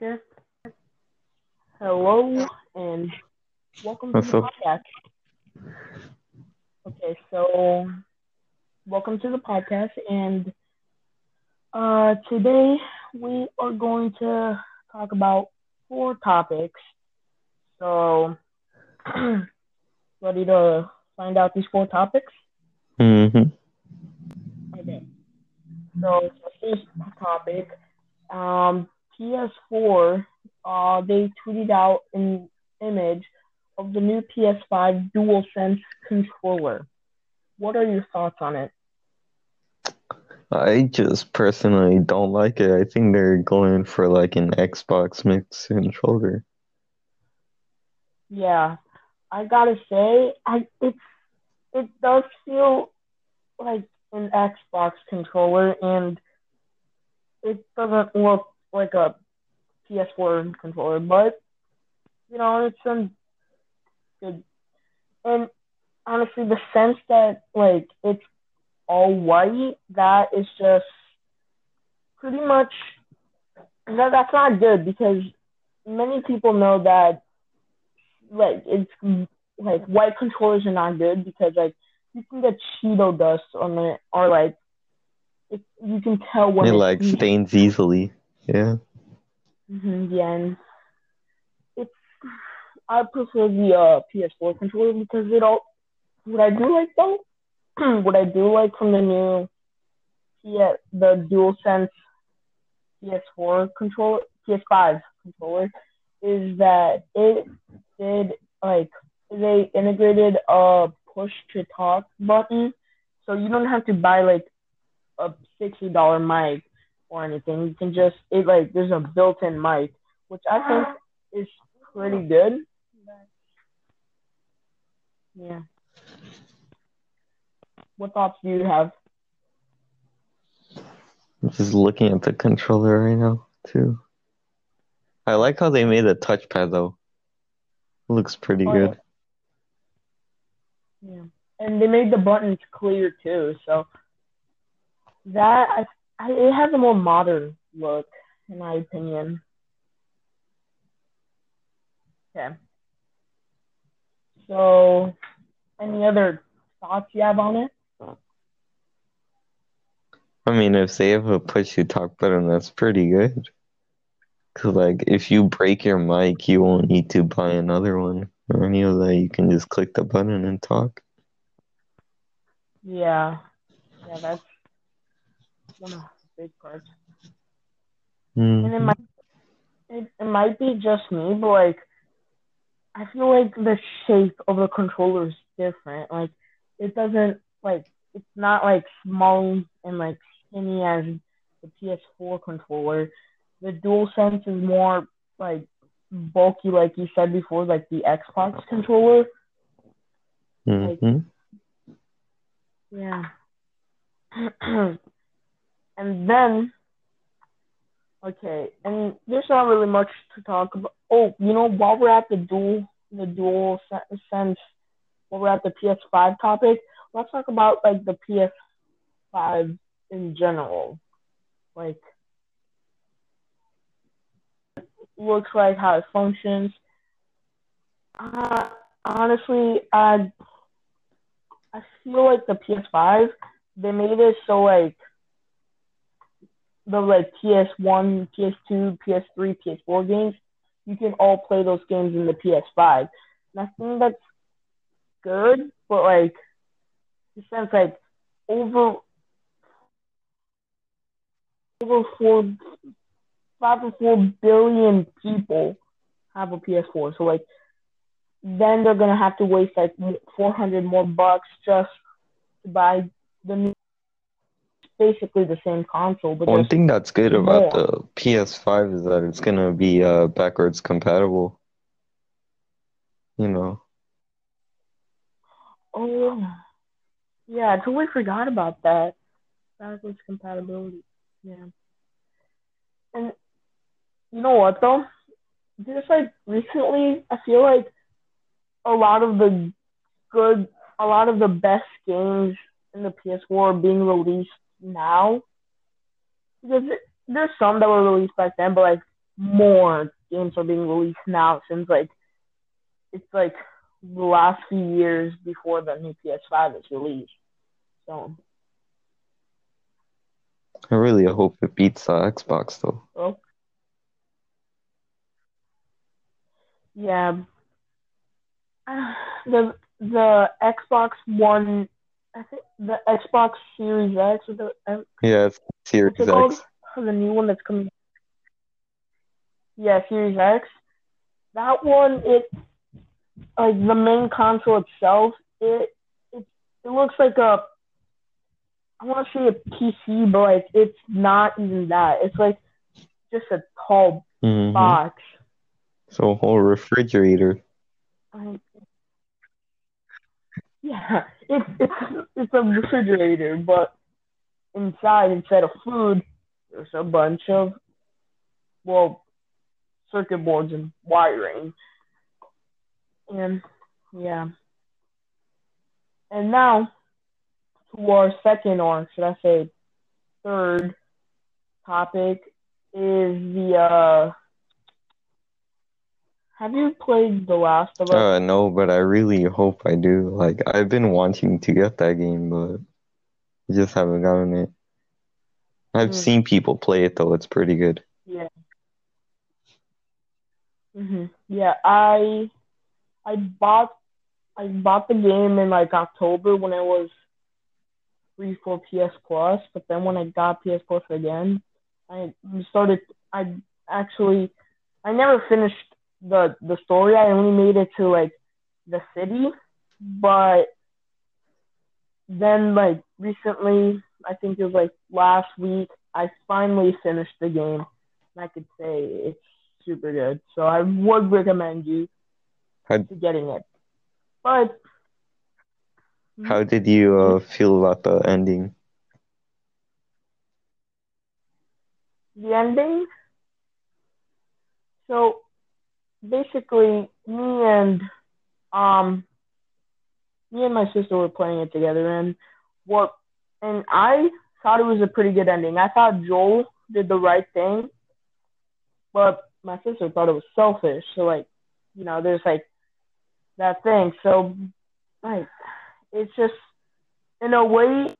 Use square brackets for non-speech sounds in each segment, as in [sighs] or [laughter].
Okay. Hello and welcome to What's the up? podcast. Okay, so welcome to the podcast and uh today we are going to talk about four topics. So [clears throat] ready to find out these four topics? hmm Okay. So the first topic, um, PS4, uh, they tweeted out an image of the new PS5 DualSense controller. What are your thoughts on it? I just personally don't like it. I think they're going for like an Xbox mix controller. Yeah, I gotta say, I it's it does feel like an Xbox controller, and it doesn't look like a PS4 controller, but you know, it's some good. And honestly, the sense that like it's all white, that is just pretty much that that's not good because many people know that like it's like white controllers are not good because like you can get Cheeto dust on it or like it, you can tell when It like stains easily. Yeah. hmm yeah, and it's I prefer the uh, PS4 controller because it all. What I do like though, [clears throat] what I do like from the new, yeah, the DualSense PS4 controller, PS5 controller, is that it did like they integrated a push to talk button, so you don't have to buy like a sixty dollar mic or anything. You can just it like there's a built-in mic, which I think is pretty good. Yeah. What thoughts do you have? I'm just looking at the controller right now too. I like how they made a touchpad though. It looks pretty Oh, good. Yeah. And they made the buttons clear too, so that I it has a more modern look, in my opinion. Okay. So, any other thoughts you have on it? I mean, if they have a push to talk button, that's pretty good. Cause like if you break your mic, you won't need to buy another one or any of that. You can just click the button and talk. Yeah. Yeah, that's of the big parts. And it might it, it might be just me, but like I feel like the shape of the controller is different. Like it doesn't like it's not like small and like skinny as the PS4 controller. The DualSense is more like bulky, like you said before, like the Xbox controller. Mhm. Yeah. [clears throat] [clears throat] and then, okay, and there's not really much to talk about. Oh, you know, while we're at the dual, the dual sense, while we're at the PS5 topic, let's talk about like the PS5 in general. Like, looks like how it functions. Uh, honestly, I I feel like the PS5 they made it so like the like PS1, PS2, PS3, PS4 games, you can all play those games in the PS5. And I think that's good, but like it sounds like over over four five or four billion people have a PS4. So like then they're gonna have to waste like four hundred more bucks just to buy the new, basically the same console, but One thing that's good about more. the PS5 is that it's gonna be uh backwards compatible. You know. oh yeah, I totally forgot about that. Backwards compatibility. Yeah. And you know what though? Just like recently, I feel like a lot of the good, a lot of the best games in the PS4 are being released now. Because there's some that were released back then, but like more games are being released now since like it's like the last few years before the new PS5 is released. So I really hope it beats the Xbox though. well, yeah, Uh, [sighs] the the Xbox One, I think the Xbox Series X, or the uh, Yeah, it's Series it called? X. the new one that's coming. Yeah, Series X. That one, it like the main console itself. It it it looks like a. I want to say a PC, but like it's not even that. It's like just a tall hmm box. So a whole refrigerator. Like, yeah, it's it's it's a refrigerator, but inside instead of food, there's a bunch of well circuit boards and wiring. And yeah. And now to our second or should I say third topic is the uh have you played The Last of Us? Uh, no, but I really hope I do. Like, I've been wanting to get that game, but I just haven't gotten it. I've Mm. seen people play it though. It's pretty good. Yeah. hmm Yeah, I I bought I bought the game in like October when it was free for PS Plus, but then when I got PS Plus again, I started I actually I never finished the the story. I only made it to like the city, but then like recently, I think it was like last week, I finally finished the game. And I could say it's super good. So I would recommend you How to getting it. But how did you uh feel about the ending? the ending. So basically, me and um, me and my sister were playing it together, and what, and I thought it was a pretty good ending. I thought Joel did the right thing, but my sister thought it was selfish. So like, you know, there's like that thing. So like, it's just in a way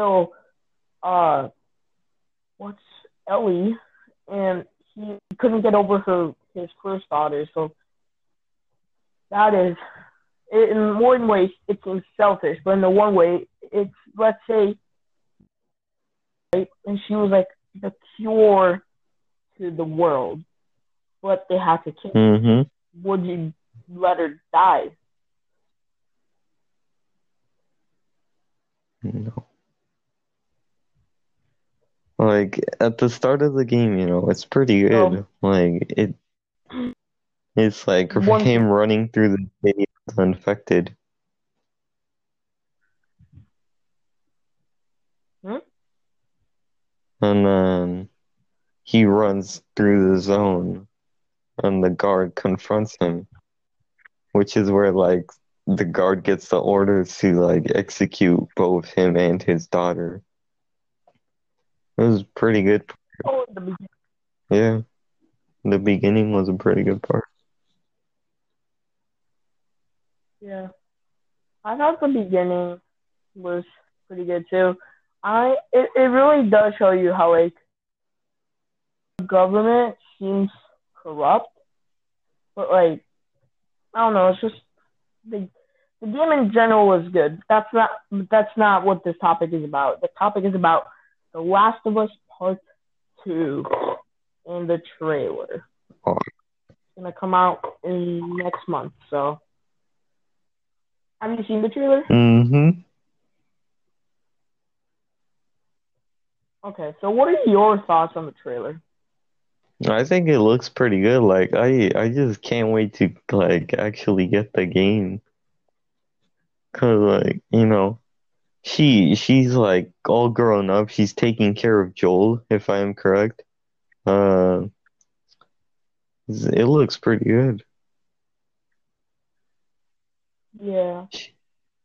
so uh what's Ellie and he couldn't get over her his first daughter, so that is in one way it seems selfish, but in the one way it's let's say right, and she was like the cure to the world. But they had to kill her. Mm-hmm. Would you let her die? No. Like at the start of the game, you know, it's pretty good. Like it it's like One- [laughs] him running through the city infected. Hmm? And then he runs through the zone and the guard confronts him. Which is where like the guard gets the orders to like execute both him and his daughter. It was pretty good. Oh, the beginning. Yeah. The beginning was a pretty good part. Yeah. I thought the beginning was pretty good too. I it, it really does show you how like the government seems corrupt. But like I don't know, it's just the the game in general was good. That's not that's not what this topic is about. The topic is about The Last of Us Part Two in the trailer. Oh. It's gonna come out in next month, so have you seen the trailer? Mm-hmm. Okay, so what are your thoughts on the trailer? I think it looks pretty good. Like I I just can't wait to like actually get the game. Cause like, you know, she she's like all grown up. She's taking care of Joel, if I am correct. Uh it looks pretty good. Yeah.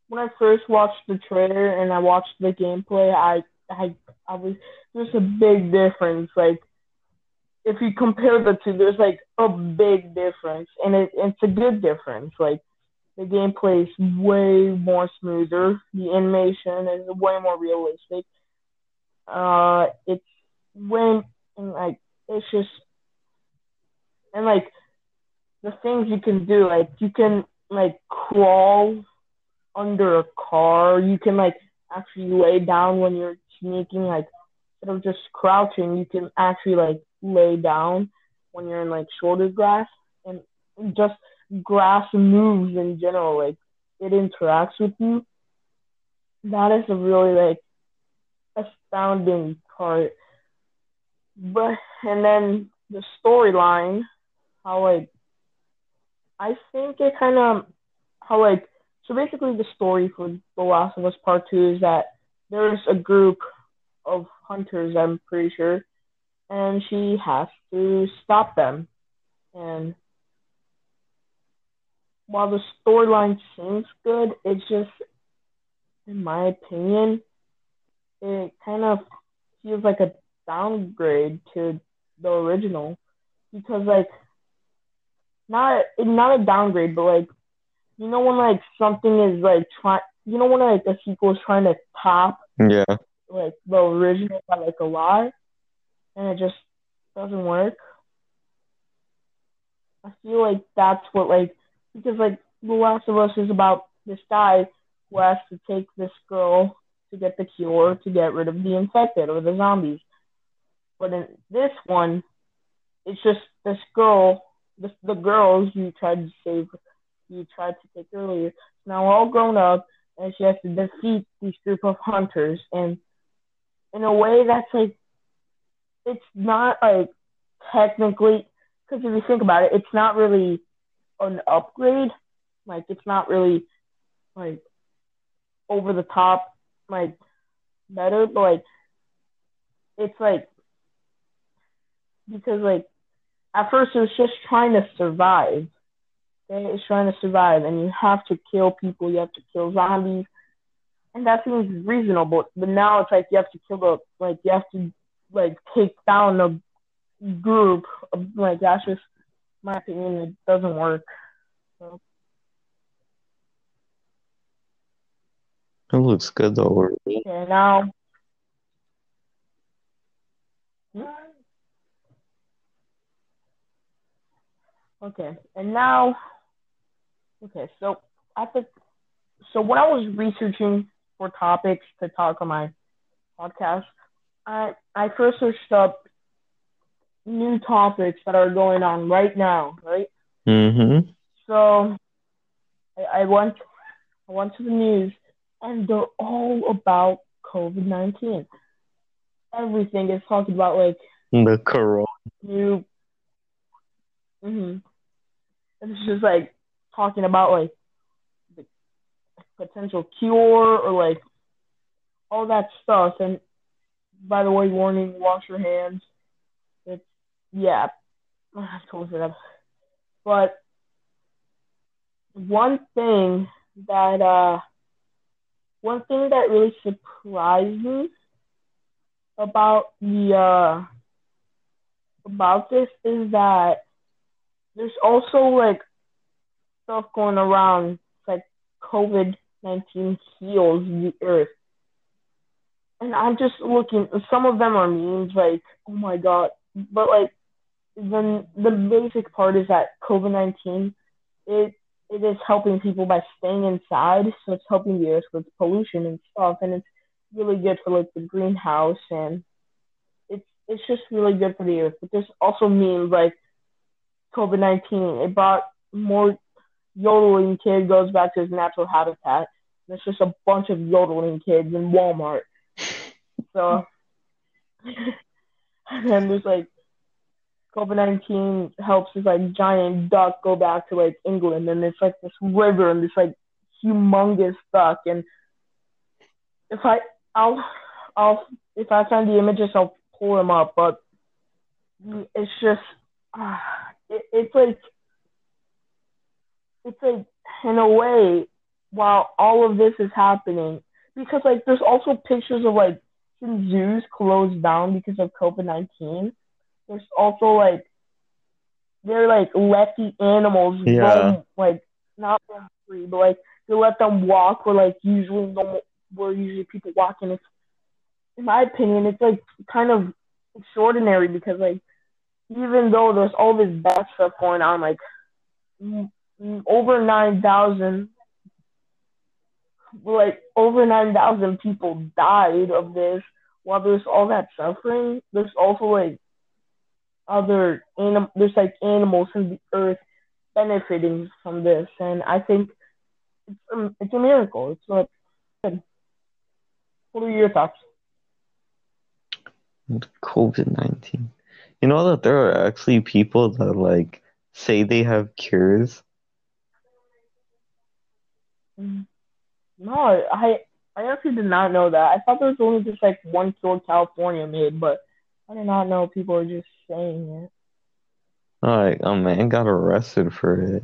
when I first watched the trailer and I watched the gameplay, I I I was there's a big difference. Like if you compare the two, there's like a big difference, and it, it's a good difference. Like the gameplay is way more smoother. The animation is way more realistic. Uh, it's when and like it's just and like the things you can do, like you can like crawl under a car. You can like actually lay down when you're sneaking, like instead of just crouching, you can actually like lay down when you're in like shoulder grass and just grass moves in general, like it interacts with you. That is a really like astounding part. But and then the storyline, how like I think it kind of how like so basically the story for The Last of Us Part Two is that there's a group of hunters, I'm pretty sure, and she has to stop them. And while the storyline seems good, it's just, in my opinion, it kind of feels like a downgrade to the original because like not not a downgrade, but like you know when like something is like trying, you know when like a sequel is trying to top Yeah. like the original by like a lot, and it just doesn't work. I feel like that's what like because like The Last of Us is about this guy who has to take this girl to get the cure to get rid of the infected or the zombies. But in this one, it's just this girl, this, the girls you tried to save, you tried to take earlier, now all grown up, and she has to defeat this group of hunters. And in a way, that's like, it's not like technically, because if you think about it, it's not really an upgrade. Like, it's not really like over the top, like better, but like, it's like because like at first it was just trying to survive. Okay? It's trying to survive, and you have to kill people. You have to kill zombies, and that seems reasonable. But now it's like you have to kill the like you have to like take down a group. Of, like that's just my opinion. It doesn't work. So, It looks good though. okay, now. Okay, and now, okay, so at the, so when I was researching for topics to talk on my podcast, I I first searched up new topics that are going on right now, right? Mm-hmm. So I, I went I went to the news and they're all about COVID nineteen. Everything is talking about like The corona. new hmm It's just like talking about like the potential cure or like all that stuff. And by the way, warning: wash your hands. Yeah, I totally forgot. But one thing that uh, one thing that really surprised me about the uh about this is that there's also like stuff going around like COVID nineteen heals the earth. And I'm just looking some of them are memes like, oh my god. But like the the basic part is that COVID nineteen it it is helping people by staying inside, so it's helping the earth with pollution and stuff and it's really good for like the greenhouse and it's it's just really good for the earth. But there's also memes like COVID nineteen. It brought more yodeling kid goes back to his natural habitat. There's just a bunch of yodeling kids in Walmart. So [laughs] and there's like COVID nineteen helps this like giant duck go back to like England and it's like this river and this like humongous duck and if I I'll I'll if I find the images I'll pull them up but it's just uh, it, it's like it's like in a way while all of this is happening, because like there's also pictures of like zoos closed down because of COVID nineteen. There's also like they're like let the animals Yeah. roam like not roam free, but like they let them walk where like usually normal where usually people walk and it's in my opinion it's like kind of extraordinary because like even though there's all this bad stuff going on like over nine thousand like over nine thousand people died of this while there's all that suffering there's also like other anim- there's like animals in the earth benefiting from this and I think it's a, it's a miracle. It's like good. What are your thoughts? COVID nineteen. You know that there are actually people that like say they have cures. Mm. No, I I actually did not know that. I thought there was only just like one cure California made, but I did not know people were just saying it. Like a man got arrested for it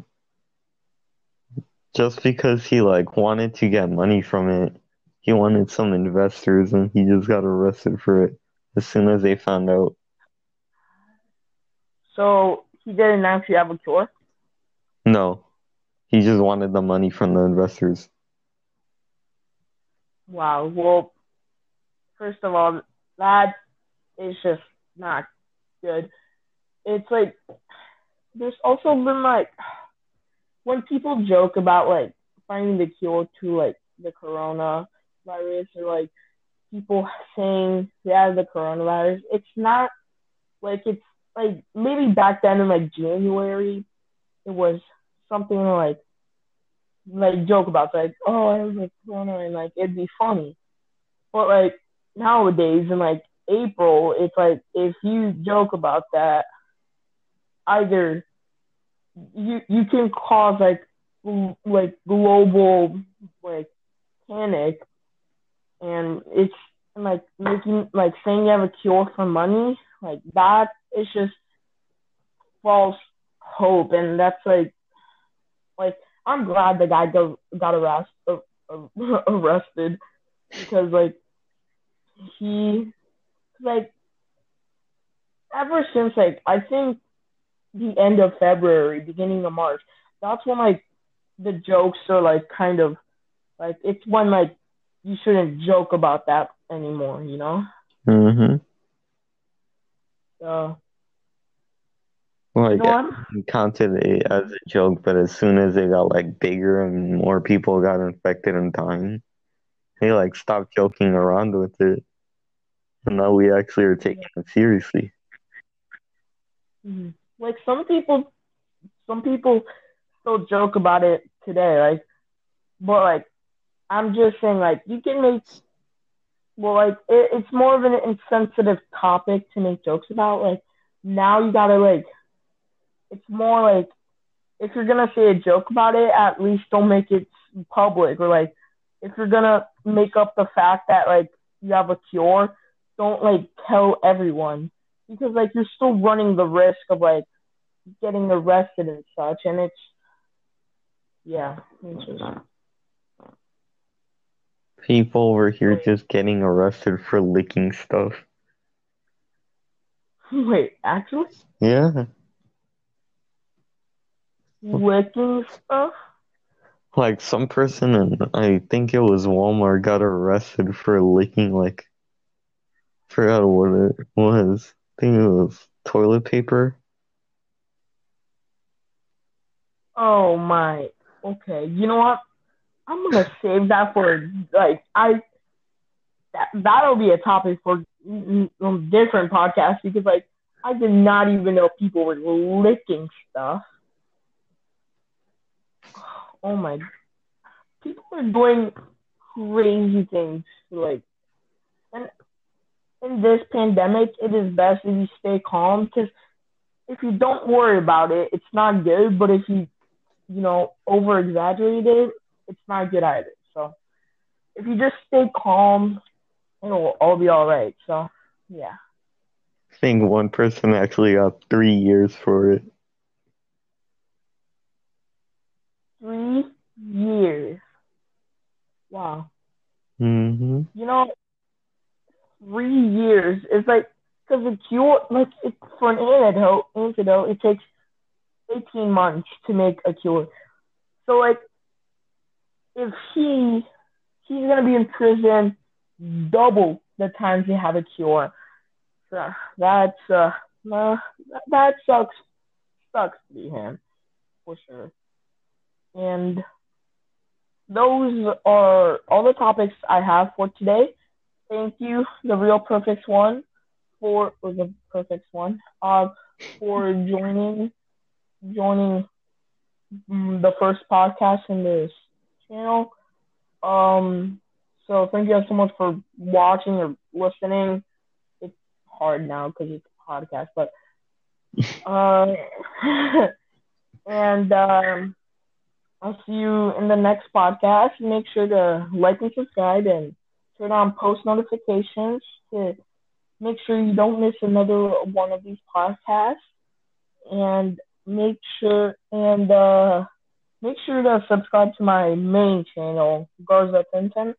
just because he like wanted to get money from it. He wanted some investors and he just got arrested for it as soon as they found out. So he didn't actually have a cure. No, he just wanted the money from the investors. Wow. Well, first of all, that is just not good. It's like there's also been like when people joke about like finding the cure to like the corona virus or like people saying have the coronavirus, it's not like it's like maybe back then in like January it was something like like joke about like oh I have like corona and like it'd be funny. But like nowadays in like April it's like if you joke about that either you you can cause like like global like panic and it's like making like saying you have a cure for money like that is just false hope and that's like like I'm glad the guy got got arrest, uh, uh, [laughs] arrested because like he like ever since like I think the end of February, beginning of March, that's when like the jokes are like kind of like it's when like you shouldn't joke about that anymore, you know? Mm-hmm. So Like you know counted it as a joke, but as soon as it got like bigger and more people got infected and dying, they like stopped joking around with it. And now we actually are taking it seriously. Mhm. Like some people, some people still joke about it today, like, but like, I'm just saying, like, you can make, well, like, it, it's more of an insensitive topic to make jokes about. Like, now you gotta like, it's more like, if you're gonna say a joke about it, at least don't make it public, or like, if you're gonna make up the fact that like you have a cure, don't like tell everyone because like you're still running the risk of like getting arrested and such and it's yeah it's just, People over here just getting arrested for licking stuff. [laughs] wait actually Yeah. licking stuff Like some person and I think it was Walmart got arrested for licking like forgot what it was. I think it was toilet paper. oh my. Okay. You know what? I'm gonna save that for like i that, that'll be a topic for mm, mm, different podcasts because like i did not even know people were licking stuff. Oh my. People are doing crazy things like in this pandemic it is best if you stay calm because if you don't worry about it it's not good but if you you know over exaggerate it it's not good either so if you just stay calm it'll all be all right so yeah I think one person actually got three years for it. three years Wow. Mm-hmm. You know, three years is like because the cure, like it, for an antidote, antidote, it takes eighteen months to make a cure. So like, if he he's gonna be in prison double the times they have a cure. So that's uh, uh that sucks sucks to be him for sure. And those are all the topics I have for today. Thank you, the real perfect one, for or the perfect one, uh, for joining joining mm, the first podcast in this channel. Um, so thank you guys so much for watching or listening. It's hard now because it's a podcast, but [laughs] uh, [laughs] and um, I'll see you in the next podcast. Make sure to like and subscribe and turn on post notifications to make sure you don't miss another one of these podcasts. And make sure and uh, make sure to subscribe to my main channel, Garza Tintin.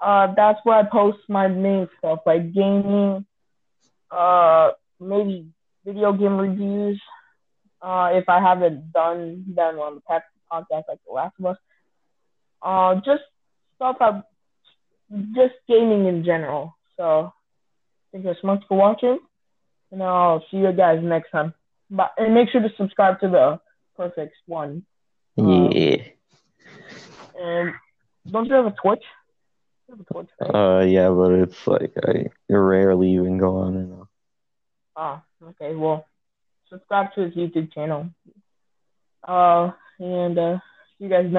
Uh, that's where I post my main stuff like gaming, uh, maybe video game reviews. Uh, if I haven't done them on the past podcast like The Last of Us. Uh, just stuff I, just gaming in general. So thank you so much for watching, and I'll see you guys next time. But and make sure to subscribe to the Perfect One. Yeah. And don't you have a Twitch? Have a Twitch, right? Uh, yeah, but it's like I rarely even go on and off. Ah, okay. Well, subscribe to his YouTube channel. Uh, and uh, see you guys next